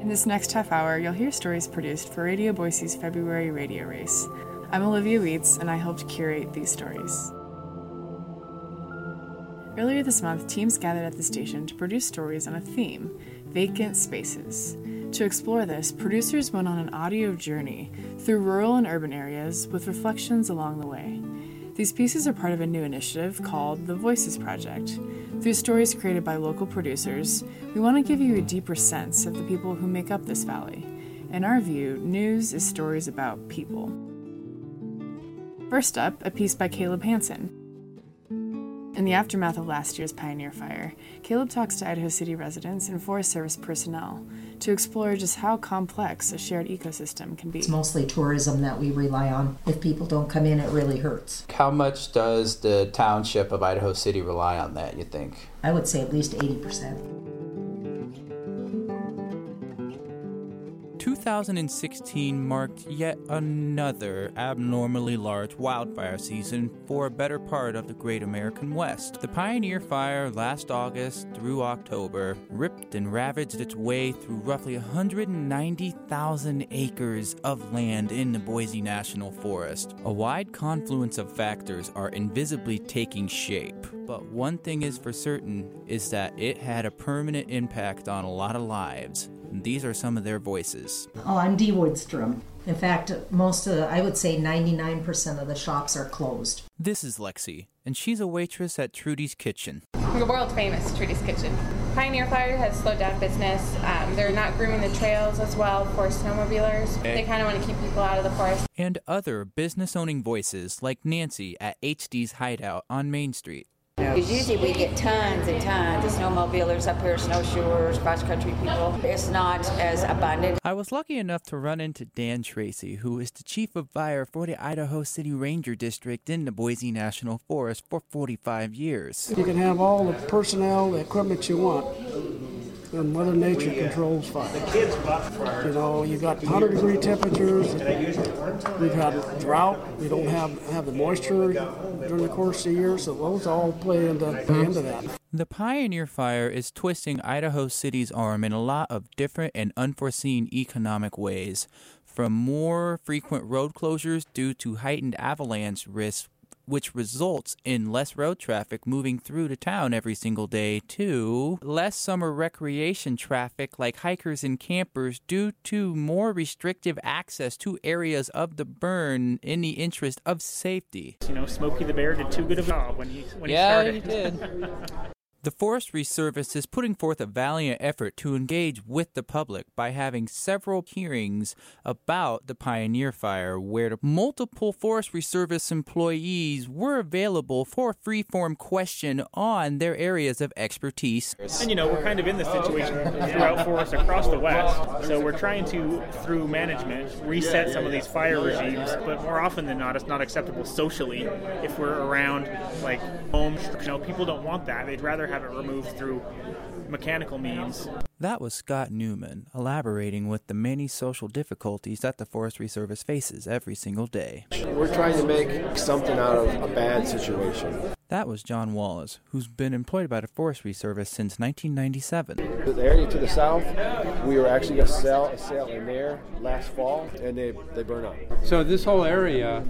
In this next half hour, you'll hear stories produced for Radio Boise's February radio race. I'm Olivia Weitz, and I helped curate these stories. Earlier this month, teams gathered at the station to produce stories on a theme vacant spaces. To explore this, producers went on an audio journey through rural and urban areas with reflections along the way. These pieces are part of a new initiative called the Voices Project. Through stories created by local producers, we want to give you a deeper sense of the people who make up this valley. In our view, news is stories about people. First up, a piece by Caleb Hansen. In the aftermath of last year's Pioneer Fire, Caleb talks to Idaho City residents and Forest Service personnel to explore just how complex a shared ecosystem can be. It's mostly tourism that we rely on. If people don't come in, it really hurts. How much does the township of Idaho City rely on that, you think? I would say at least 80%. 2016 marked yet another abnormally large wildfire season for a better part of the Great American West. The Pioneer Fire last August through October ripped and ravaged its way through roughly 190,000 acres of land in the Boise National Forest. A wide confluence of factors are invisibly taking shape, but one thing is for certain is that it had a permanent impact on a lot of lives these are some of their voices. Oh, I'm Dee Woodstrom. In fact, most of the, I would say 99% of the shops are closed. This is Lexi, and she's a waitress at Trudy's Kitchen. The world famous Trudy's Kitchen. Pioneer Fire has slowed down business. Um, they're not grooming the trails as well for snowmobilers. They kind of want to keep people out of the forest. And other business owning voices like Nancy at HD's Hideout on Main Street. Because usually we get tons and tons of snowmobilers up here, snowshoers, cross country people. It's not as abundant. I was lucky enough to run into Dan Tracy, who is the chief of fire for the Idaho City Ranger District in the Boise National Forest for 45 years. You can have all the personnel, the equipment you want and Mother Nature controls fire. The kids bought fire. You know, you got 100 degree temperatures. We've had drought. We don't have have the moisture during the course of the year, so those all play into, play hmm. into that. The Pioneer Fire is twisting Idaho City's arm in a lot of different and unforeseen economic ways, from more frequent road closures due to heightened avalanche risks which results in less road traffic moving through the town every single day, to less summer recreation traffic like hikers and campers due to more restrictive access to areas of the burn in the interest of safety. You know, Smokey the Bear did too good of a job when he when yeah, he started. Yeah, he did. The Forestry Service is putting forth a valiant effort to engage with the public by having several hearings about the Pioneer Fire, where multiple Forestry Service employees were available for a free-form question on their areas of expertise. And you know, we're kind of in this situation throughout forests across the West, so we're trying to, through management, reset some of these fire regimes, but more often than not, it's not acceptable socially if we're around like homes. You know, people don't want that. They'd rather have it removed through mechanical means. That was Scott Newman elaborating with the many social difficulties that the Forestry Service faces every single day. We're trying to make something out of a bad situation. That was John Wallace, who's been employed by the Forestry Service since 1997. The area to the south, we were actually going to sell a sale in there last fall, and they, they burned up. So this whole area,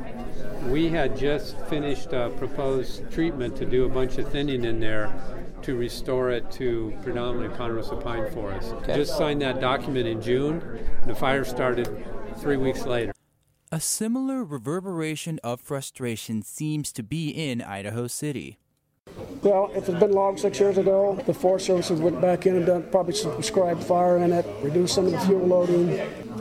we had just finished a proposed treatment to do a bunch of thinning in there to restore it to predominantly ponderosa pine forest. Okay. Just signed that document in June. And the fire started three weeks later. A similar reverberation of frustration seems to be in Idaho City. Well, if it's been logged six years ago, the Forest Service went back in and done probably some prescribed fire in it, reduced some of the fuel loading,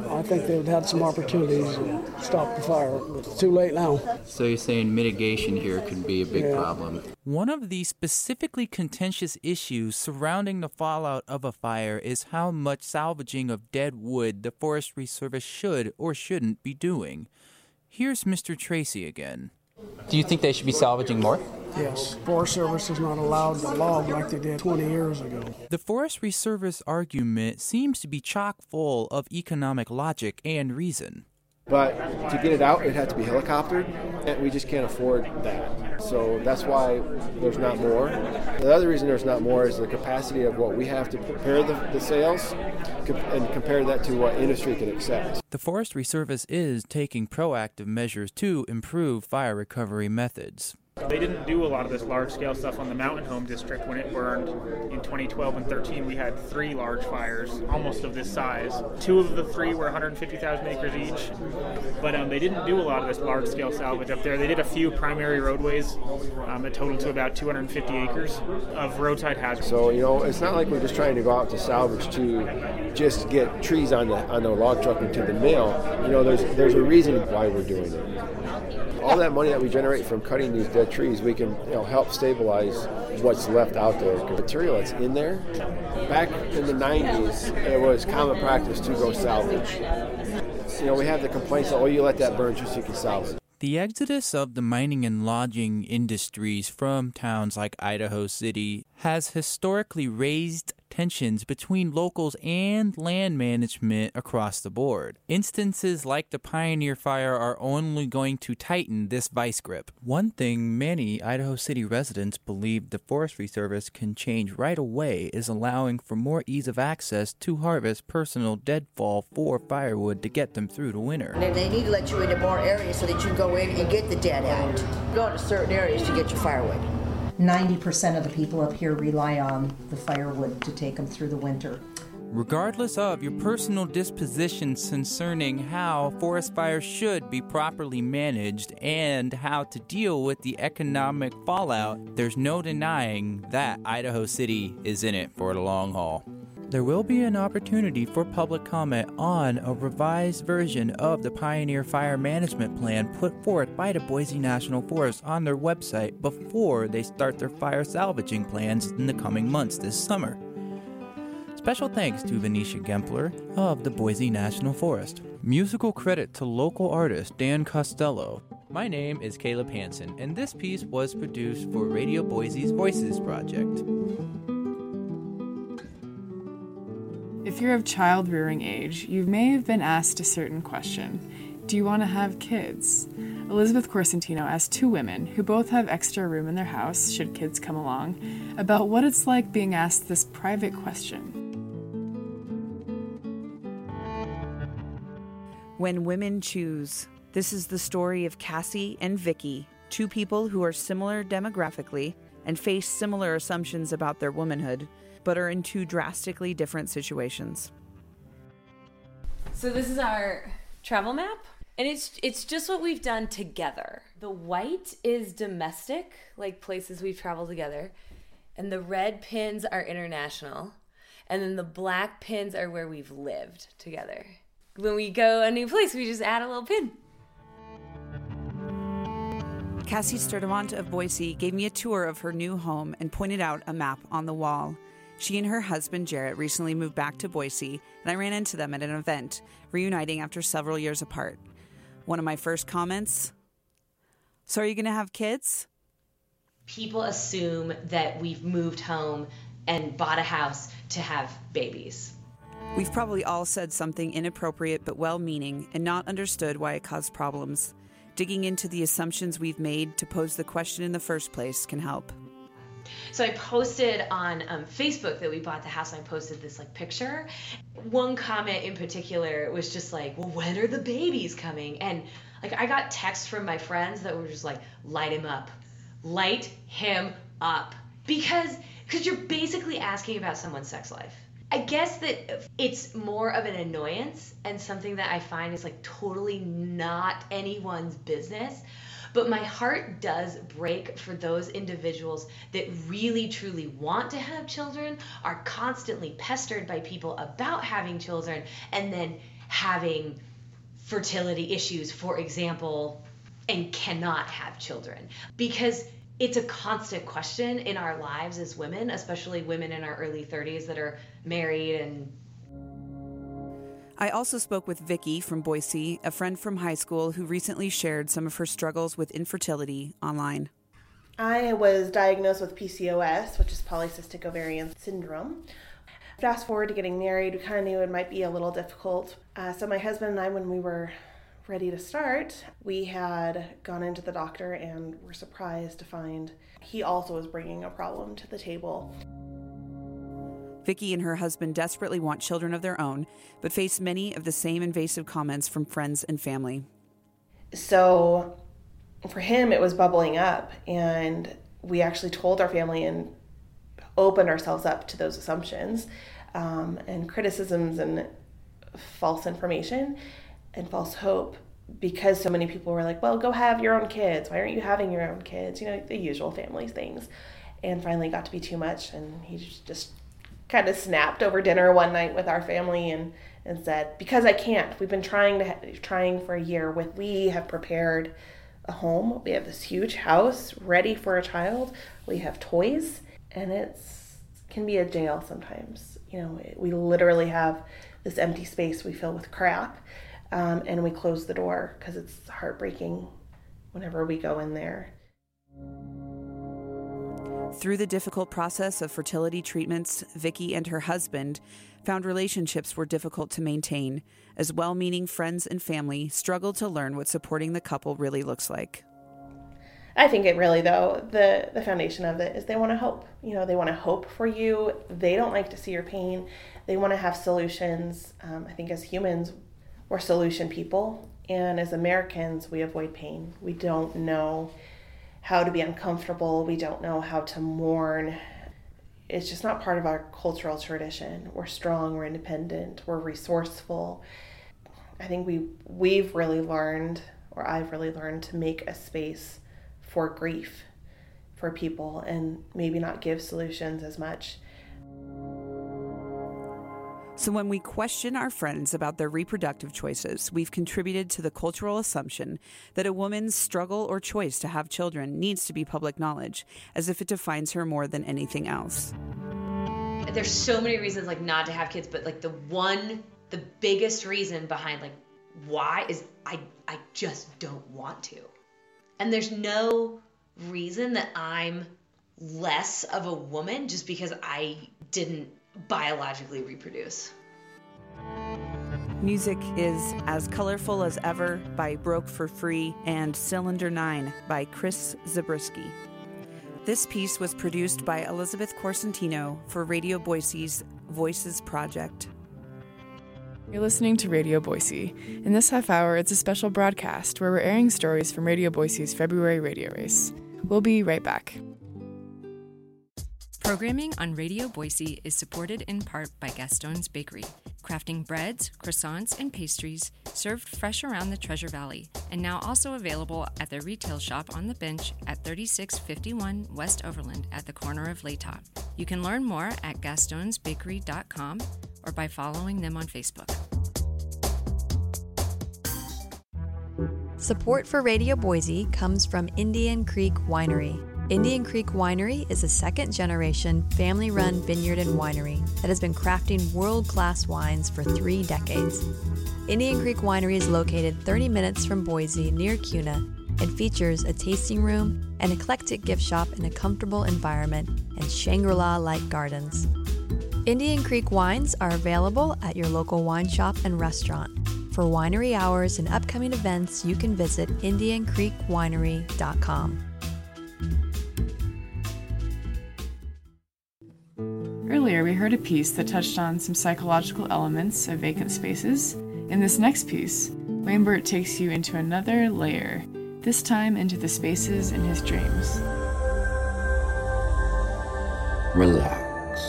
I think they've had some opportunities to stop the fire, but it's too late now. So you're saying mitigation here could be a big yeah. problem? One of the specifically contentious issues surrounding the fallout of a fire is how much salvaging of dead wood the Forestry Service should or shouldn't be doing. Here's Mr. Tracy again. Do you think they should be salvaging more? Yes. Forest Service is not allowed to log like they did 20 years ago. The Forestry Service argument seems to be chock full of economic logic and reason. But to get it out, it had to be helicoptered, and we just can't afford that. So that's why there's not more. The other reason there's not more is the capacity of what we have to prepare the, the sales and compare that to what industry can accept. The Forestry Service is taking proactive measures to improve fire recovery methods. They didn't do a lot of this large scale stuff on the Mountain Home District when it burned in 2012 and 13. We had three large fires, almost of this size. Two of the three were 150,000 acres each, but um, they didn't do a lot of this large scale salvage up there. They did a few primary roadways um, that totaled to about 250 acres of roadside hazards. So, you know, it's not like we're just trying to go out to salvage to just get trees on the, on the log truck into the mill. You know, there's, there's a reason why we're doing it all that money that we generate from cutting these dead trees, we can you know, help stabilize what's left out there. The material that's in there, back in the 90s, it was common practice to go salvage. You know, we have the complaints that, oh, you let that burn just so you can salvage. The exodus of the mining and lodging industries from towns like Idaho City has historically raised tensions between locals and land management across the board. Instances like the Pioneer Fire are only going to tighten this vice grip. One thing many Idaho City residents believe the Forestry Service can change right away is allowing for more ease of access to harvest personal deadfall for firewood to get them through the winter. And they need to let you into more areas so that you go in and get the dead out. Go to certain areas to get your firewood. 90% of the people up here rely on the firewood to take them through the winter. Regardless of your personal dispositions concerning how forest fires should be properly managed and how to deal with the economic fallout, there's no denying that Idaho City is in it for the long haul there will be an opportunity for public comment on a revised version of the Pioneer Fire Management Plan put forth by the Boise National Forest on their website before they start their fire salvaging plans in the coming months this summer. Special thanks to Venetia Gempler of the Boise National Forest. Musical credit to local artist Dan Costello. My name is Caleb Hansen, and this piece was produced for Radio Boise's Voices Project. If you're of child rearing age, you may have been asked a certain question Do you want to have kids? Elizabeth Corsentino asked two women, who both have extra room in their house should kids come along, about what it's like being asked this private question. When women choose. This is the story of Cassie and Vicky, two people who are similar demographically and face similar assumptions about their womanhood but are in two drastically different situations. So this is our travel map and it's it's just what we've done together. The white is domestic, like places we've traveled together, and the red pins are international. And then the black pins are where we've lived together. When we go a new place, we just add a little pin. Cassie Sturdivant of Boise gave me a tour of her new home and pointed out a map on the wall. She and her husband Jarrett recently moved back to Boise, and I ran into them at an event, reuniting after several years apart. One of my first comments So, are you going to have kids? People assume that we've moved home and bought a house to have babies. We've probably all said something inappropriate but well meaning and not understood why it caused problems. Digging into the assumptions we've made to pose the question in the first place can help. So I posted on um, Facebook that we bought the house, and I posted this like picture. One comment in particular was just like, "Well, when are the babies coming?" And like I got texts from my friends that were just like, "Light him up, light him up," because because you're basically asking about someone's sex life. I guess that it's more of an annoyance and something that I find is like totally not anyone's business. But my heart does break for those individuals that really truly want to have children, are constantly pestered by people about having children, and then having fertility issues, for example, and cannot have children. Because it's a constant question in our lives as women, especially women in our early 30s that are married and I also spoke with Vicky from Boise, a friend from high school who recently shared some of her struggles with infertility online. I was diagnosed with PCOS, which is polycystic ovarian syndrome. Fast forward to getting married, we kind of knew it might be a little difficult. Uh, so, my husband and I, when we were ready to start, we had gone into the doctor and were surprised to find he also was bringing a problem to the table. Vicki and her husband desperately want children of their own, but face many of the same invasive comments from friends and family. So for him, it was bubbling up, and we actually told our family and opened ourselves up to those assumptions um, and criticisms and false information and false hope because so many people were like, well, go have your own kids. Why aren't you having your own kids? You know, the usual family things. And finally got to be too much, and he just kind of snapped over dinner one night with our family and, and said, because I can't. We've been trying to trying for a year. With we have prepared a home. We have this huge house ready for a child. We have toys, and it's can be a jail sometimes. You know, we literally have this empty space we fill with crap, um, and we close the door because it's heartbreaking whenever we go in there. Through the difficult process of fertility treatments, Vicki and her husband found relationships were difficult to maintain, as well meaning friends and family struggled to learn what supporting the couple really looks like. I think it really though the the foundation of it is they want to hope. You know, they want to hope for you. They don't like to see your pain. They want to have solutions. Um, I think as humans, we're solution people, and as Americans, we avoid pain. We don't know how to be uncomfortable. We don't know how to mourn. It's just not part of our cultural tradition. We're strong, we're independent, we're resourceful. I think we we've really learned or I've really learned to make a space for grief for people and maybe not give solutions as much. So, when we question our friends about their reproductive choices, we've contributed to the cultural assumption that a woman's struggle or choice to have children needs to be public knowledge, as if it defines her more than anything else. There's so many reasons, like, not to have kids, but, like, the one, the biggest reason behind, like, why is I, I just don't want to. And there's no reason that I'm less of a woman just because I didn't biologically reproduce. Music is As Colorful as Ever by Broke for Free and Cylinder 9 by Chris Zabriskie. This piece was produced by Elizabeth Corsentino for Radio Boise's Voices Project. You're listening to Radio Boise. In this half hour, it's a special broadcast where we're airing stories from Radio Boise's February radio race. We'll be right back. Programming on Radio Boise is supported in part by Gaston's Bakery, crafting breads, croissants, and pastries served fresh around the Treasure Valley, and now also available at their retail shop on the bench at 3651 West Overland at the corner of Latah. You can learn more at gastonsbakery.com or by following them on Facebook. Support for Radio Boise comes from Indian Creek Winery. Indian Creek Winery is a second generation family run vineyard and winery that has been crafting world class wines for three decades. Indian Creek Winery is located 30 minutes from Boise near Kuna and features a tasting room, an eclectic gift shop in a comfortable environment, and Shangri La like gardens. Indian Creek wines are available at your local wine shop and restaurant. For winery hours and upcoming events, you can visit IndianCreekWinery.com. Earlier, we heard a piece that touched on some psychological elements of vacant spaces. In this next piece, Lambert takes you into another layer, this time into the spaces in his dreams. Relax.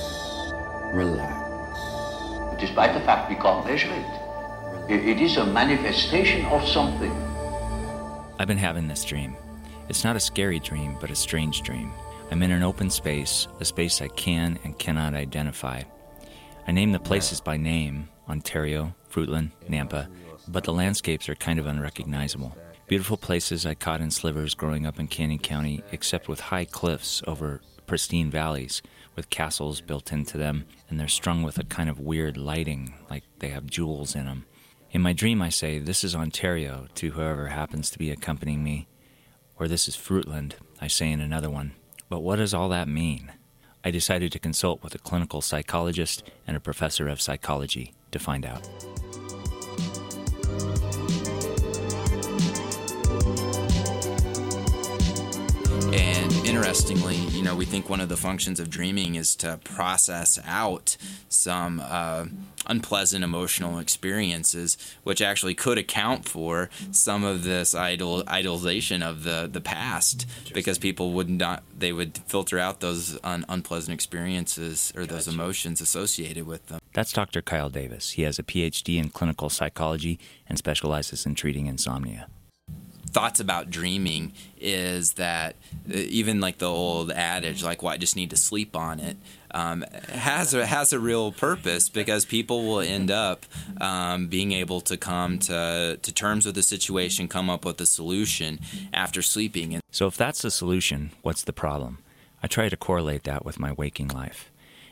Relax. Despite the fact we can't measure it, it is a manifestation of something. I've been having this dream. It's not a scary dream, but a strange dream. I'm in an open space, a space I can and cannot identify. I name the places by name Ontario, Fruitland, Nampa, but the landscapes are kind of unrecognizable. Beautiful places I caught in slivers growing up in Canyon County, except with high cliffs over pristine valleys with castles built into them, and they're strung with a kind of weird lighting, like they have jewels in them. In my dream, I say, This is Ontario to whoever happens to be accompanying me, or This is Fruitland, I say in another one. But what does all that mean? I decided to consult with a clinical psychologist and a professor of psychology to find out. Interestingly, you know, we think one of the functions of dreaming is to process out some uh, unpleasant emotional experiences, which actually could account for some of this idol idolization of the the past, because people would not they would filter out those un- unpleasant experiences or those emotions associated with them. That's Dr. Kyle Davis. He has a PhD in clinical psychology and specializes in treating insomnia thoughts about dreaming is that uh, even like the old adage, like, "Well, I just need to sleep on it," um, has a has a real purpose because people will end up um, being able to come to to terms with the situation, come up with a solution after sleeping. So, if that's the solution, what's the problem? I try to correlate that with my waking life.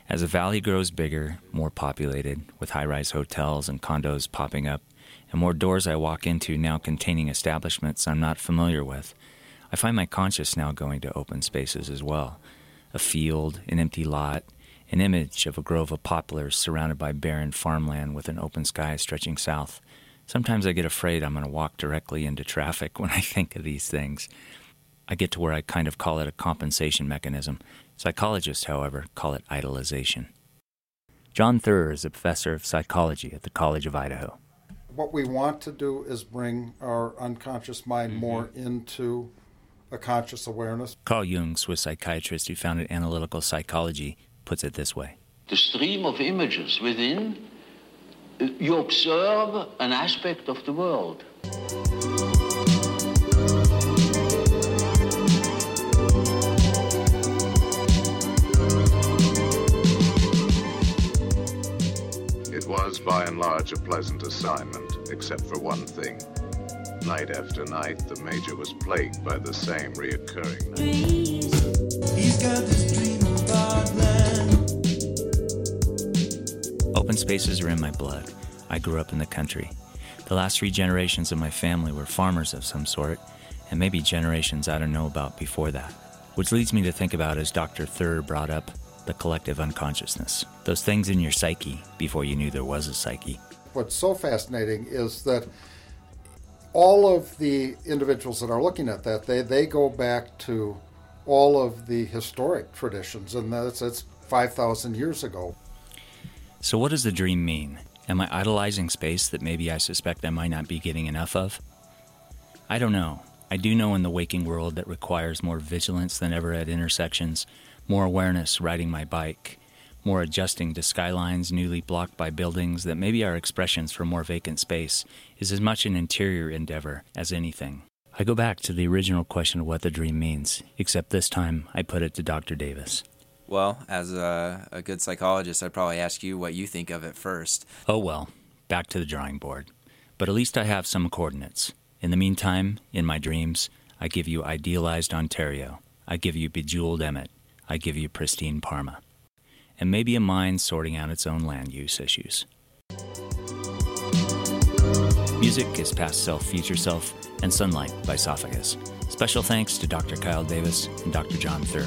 As a valley grows bigger, more populated, with high rise hotels and condos popping up and more doors I walk into now containing establishments I'm not familiar with. I find my conscience now going to open spaces as well a field, an empty lot, an image of a grove of poplars surrounded by barren farmland with an open sky stretching south. Sometimes I get afraid I'm going to walk directly into traffic when I think of these things. I get to where I kind of call it a compensation mechanism. Psychologists, however, call it idolization. John Thur is a professor of psychology at the College of Idaho what we want to do is bring our unconscious mind mm-hmm. more into a conscious awareness. Carl Jung, Swiss psychiatrist who founded analytical psychology, puts it this way The stream of images within, you observe an aspect of the world. It was by and large a pleasant assignment, except for one thing. Night after night, the Major was plagued by the same reoccurring Open spaces are in my blood. I grew up in the country. The last three generations of my family were farmers of some sort, and maybe generations I don't know about before that. Which leads me to think about, as Dr. Thur brought up, the collective unconsciousness, those things in your psyche before you knew there was a psyche. What's so fascinating is that all of the individuals that are looking at that, they, they go back to all of the historic traditions, and that's, that's 5,000 years ago. So, what does the dream mean? Am I idolizing space that maybe I suspect I might not be getting enough of? I don't know. I do know in the waking world that requires more vigilance than ever at intersections, more awareness riding my bike, more adjusting to skylines newly blocked by buildings that maybe are expressions for more vacant space, is as much an interior endeavor as anything. I go back to the original question of what the dream means, except this time I put it to Dr. Davis. Well, as a, a good psychologist, I'd probably ask you what you think of it first. Oh well, back to the drawing board. But at least I have some coordinates. In the meantime, in my dreams, I give you idealized Ontario. I give you bejeweled Emmett. I give you pristine Parma. And maybe a mind sorting out its own land use issues. Music is Past Self, Future Self, and Sunlight by Sophagus. Special thanks to Dr. Kyle Davis and Dr. John Thur.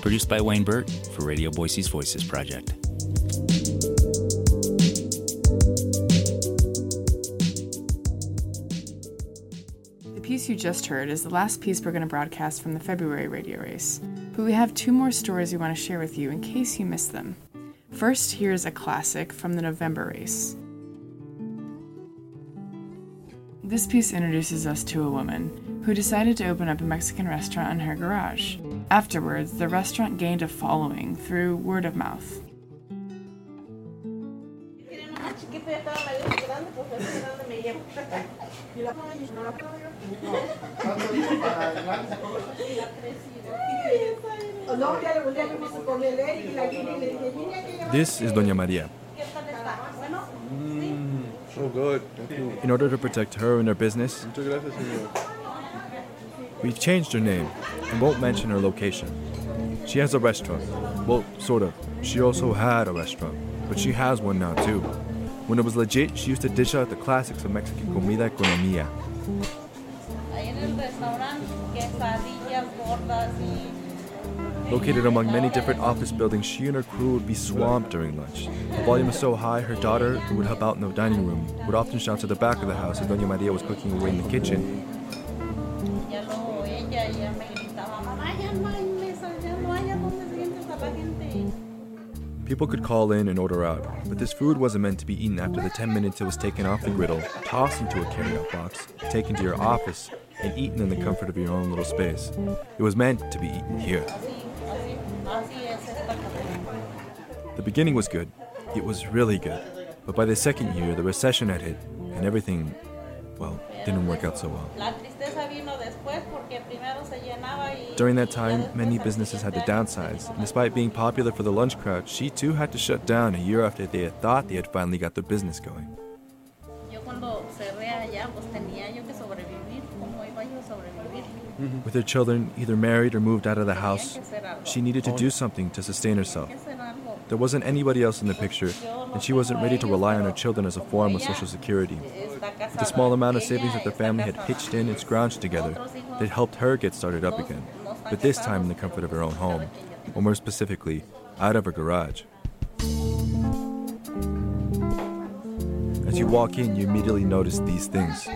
Produced by Wayne Birt for Radio Boise's Voices Project. The piece you just heard is the last piece we're going to broadcast from the February radio race but we have two more stories we want to share with you in case you missed them. First, here's a classic from the November race. This piece introduces us to a woman who decided to open up a Mexican restaurant in her garage. Afterwards, the restaurant gained a following through word of mouth. This is Doña Maria. Mm, so good. In order to protect her and her business, we've changed her name and won't mention her location. She has a restaurant. Well, sort of. She also had a restaurant, but she has one now too. When it was legit, she used to dish out the classics of Mexican comida economía. Located among many different office buildings, she and her crew would be swamped during lunch. The volume was so high, her daughter, who would help out in the dining room, would often shout to the back of the house as Doña Maria was cooking away in the kitchen. People could call in and order out, but this food wasn't meant to be eaten after the 10 minutes it was taken off the griddle, tossed into a carryout box, taken to your office, and eaten in the comfort of your own little space. It was meant to be eaten here. The beginning was good. It was really good. But by the second year, the recession had hit, and everything, well, didn't work out so well. During that time, many businesses had to downsize, and despite being popular for the lunch crowd, she too had to shut down a year after they had thought they had finally got their business going. With her children either married or moved out of the house, she needed to oh, do something to sustain herself. There wasn't anybody else in the picture, and she wasn't ready to rely on her children as a form of social security. With the small amount of savings that the family had pitched in and scrounged together, it helped her get started up again, but this time in the comfort of her own home, or more specifically, out of her garage. As you walk in, you immediately notice these things.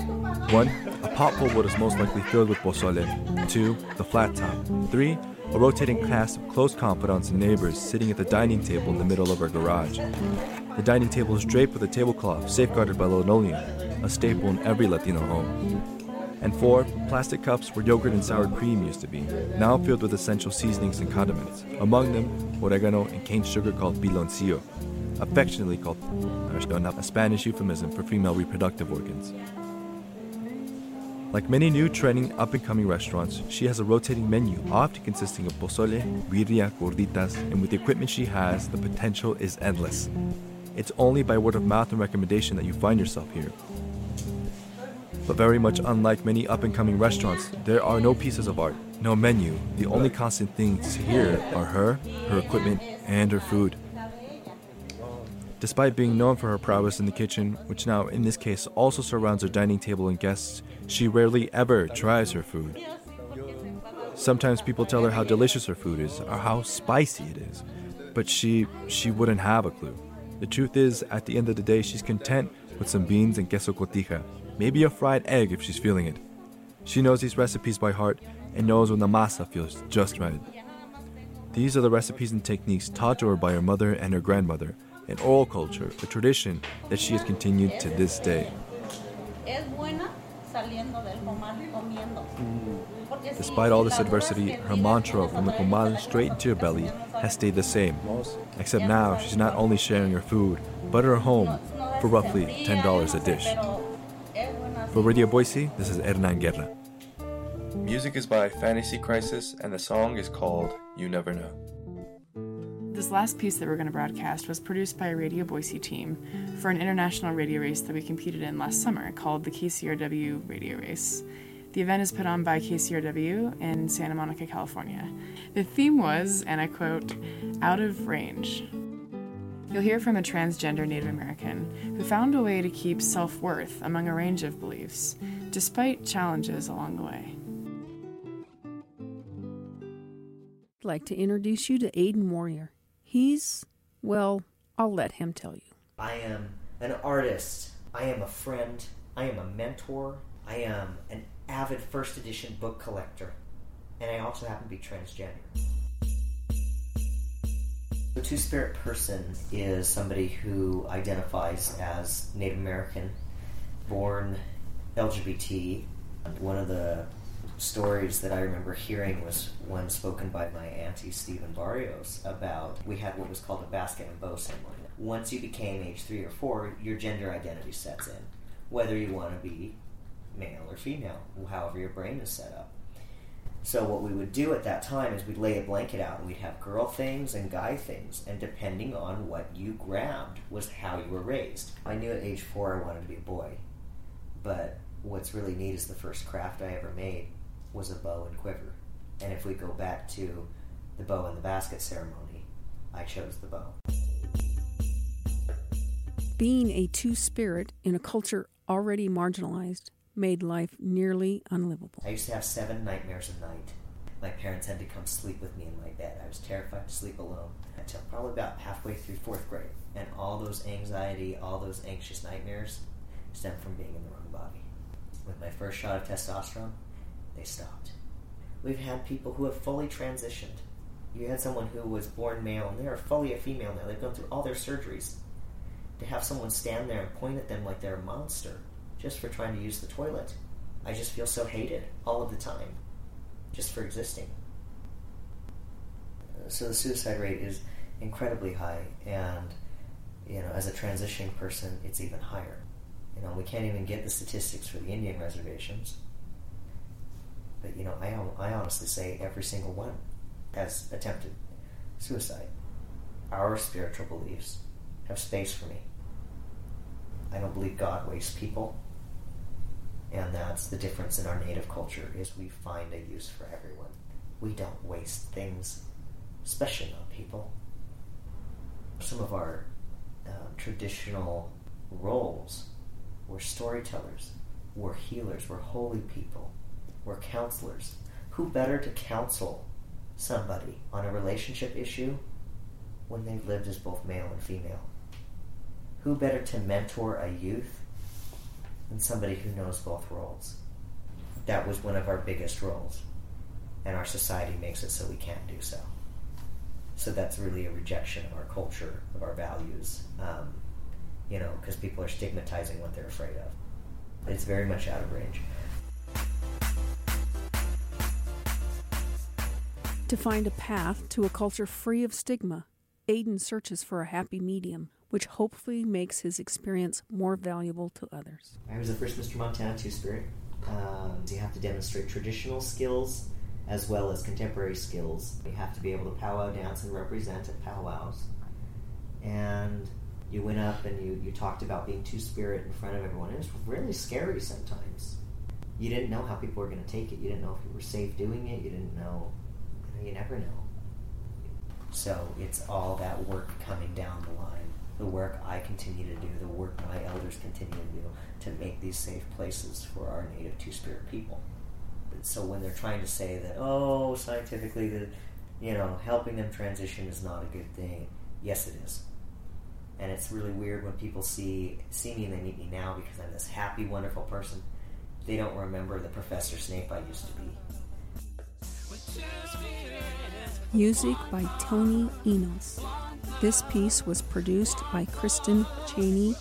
One, a pot full what is most likely filled with pozole. Two, the flat top. Three, a rotating cast of close confidants and neighbors sitting at the dining table in the middle of our garage. The dining table is draped with a tablecloth safeguarded by linoleum, a staple in every Latino home. And four, plastic cups where yogurt and sour cream used to be, now filled with essential seasonings and condiments, among them oregano and cane sugar called piloncillo, affectionately called a Spanish euphemism for female reproductive organs. Like many new trending up and coming restaurants, she has a rotating menu, often consisting of pozole, birria, gorditas, and with the equipment she has, the potential is endless. It's only by word of mouth and recommendation that you find yourself here. But very much unlike many up and coming restaurants, there are no pieces of art, no menu. The only constant things here are her, her equipment, and her food. Despite being known for her prowess in the kitchen, which now in this case also surrounds her dining table and guests, she rarely ever tries her food. Sometimes people tell her how delicious her food is or how spicy it is, but she she wouldn't have a clue. The truth is, at the end of the day, she's content with some beans and queso cotija, maybe a fried egg if she's feeling it. She knows these recipes by heart and knows when the masa feels just right. These are the recipes and techniques taught to her by her mother and her grandmother, an oral culture, a tradition that she has continued to this day. Despite all this adversity, her mantra from the comal straight into your belly has stayed the same. Except now, she's not only sharing her food, but her home for roughly $10 a dish. For Radio Boise, this is Hernan Guerra. Music is by Fantasy Crisis, and the song is called You Never Know. This last piece that we're going to broadcast was produced by a Radio Boise team for an international radio race that we competed in last summer called the KCRW Radio Race. The event is put on by KCRW in Santa Monica, California. The theme was, and I quote, out of range. You'll hear from a transgender Native American who found a way to keep self worth among a range of beliefs, despite challenges along the way. I'd like to introduce you to Aiden Warrior. He's, well, I'll let him tell you. I am an artist. I am a friend. I am a mentor. I am an avid first edition book collector. And I also happen to be transgender. The two spirit person is somebody who identifies as Native American, born LGBT. One of the stories that I remember hearing was one spoken by my auntie Stephen Barrios about we had what was called a basket and bow ceremony. Once you became age three or four, your gender identity sets in, whether you want to be male or female, however your brain is set up. So what we would do at that time is we'd lay a blanket out and we'd have girl things and guy things, and depending on what you grabbed was how you were raised. I knew at age four I wanted to be a boy, but what's really neat is the first craft I ever made was a bow and quiver. And if we go back to the bow and the basket ceremony, I chose the bow. Being a two spirit in a culture already marginalized made life nearly unlivable. I used to have seven nightmares a night. My parents had to come sleep with me in my bed. I was terrified to sleep alone until probably about halfway through fourth grade. And all those anxiety, all those anxious nightmares stemmed from being in the wrong body. With my first shot of testosterone, they stopped. We've had people who have fully transitioned You had someone who was born male and they are fully a female now. They've gone through all their surgeries. To have someone stand there and point at them like they're a monster just for trying to use the toilet. I just feel so hated all of the time just for existing. So the suicide rate is incredibly high, and you know, as a transitioning person, it's even higher. You know, we can't even get the statistics for the Indian reservations. But you know, I I honestly say every single one has attempted suicide. Our spiritual beliefs have space for me. I don't believe God wastes people. And that's the difference in our native culture is we find a use for everyone. We don't waste things, especially not people. Some of our uh, traditional roles were storytellers, we're healers, we're holy people, we're counselors. Who better to counsel somebody on a relationship issue when they've lived as both male and female? Who better to mentor a youth than somebody who knows both roles? That was one of our biggest roles, and our society makes it so we can't do so. So that's really a rejection of our culture, of our values, um, you know, because people are stigmatizing what they're afraid of. It's very much out of range. To find a path to a culture free of stigma, Aiden searches for a happy medium, which hopefully makes his experience more valuable to others. I was the first Mr. Montana Two Spirit. Um, you have to demonstrate traditional skills as well as contemporary skills. You have to be able to powwow dance and represent at powwows. And you went up and you, you talked about being two spirit in front of everyone. It was really scary sometimes. You didn't know how people were going to take it. You didn't know if you were safe doing it. You didn't know. Know, you never know. So it's all that work coming down the line. The work I continue to do, the work my elders continue to do to make these safe places for our native two spirit people so when they're trying to say that oh scientifically that you know helping them transition is not a good thing yes it is and it's really weird when people see see me and they meet me now because i'm this happy wonderful person they don't remember the professor snape i used to be Music by Tony Enos. This piece was produced by Kristen Cheney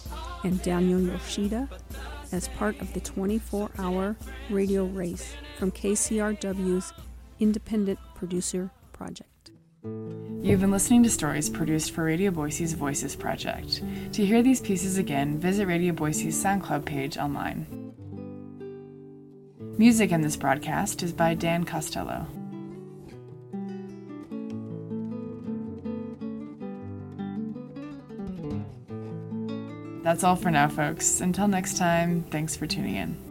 and Daniel Yoshida as part of the 24 hour radio race from KCRW's Independent Producer Project. You've been listening to stories produced for Radio Boise's Voices Project. To hear these pieces again, visit Radio Boise's SoundCloud page online. Music in this broadcast is by Dan Costello. That's all for now, folks. Until next time, thanks for tuning in.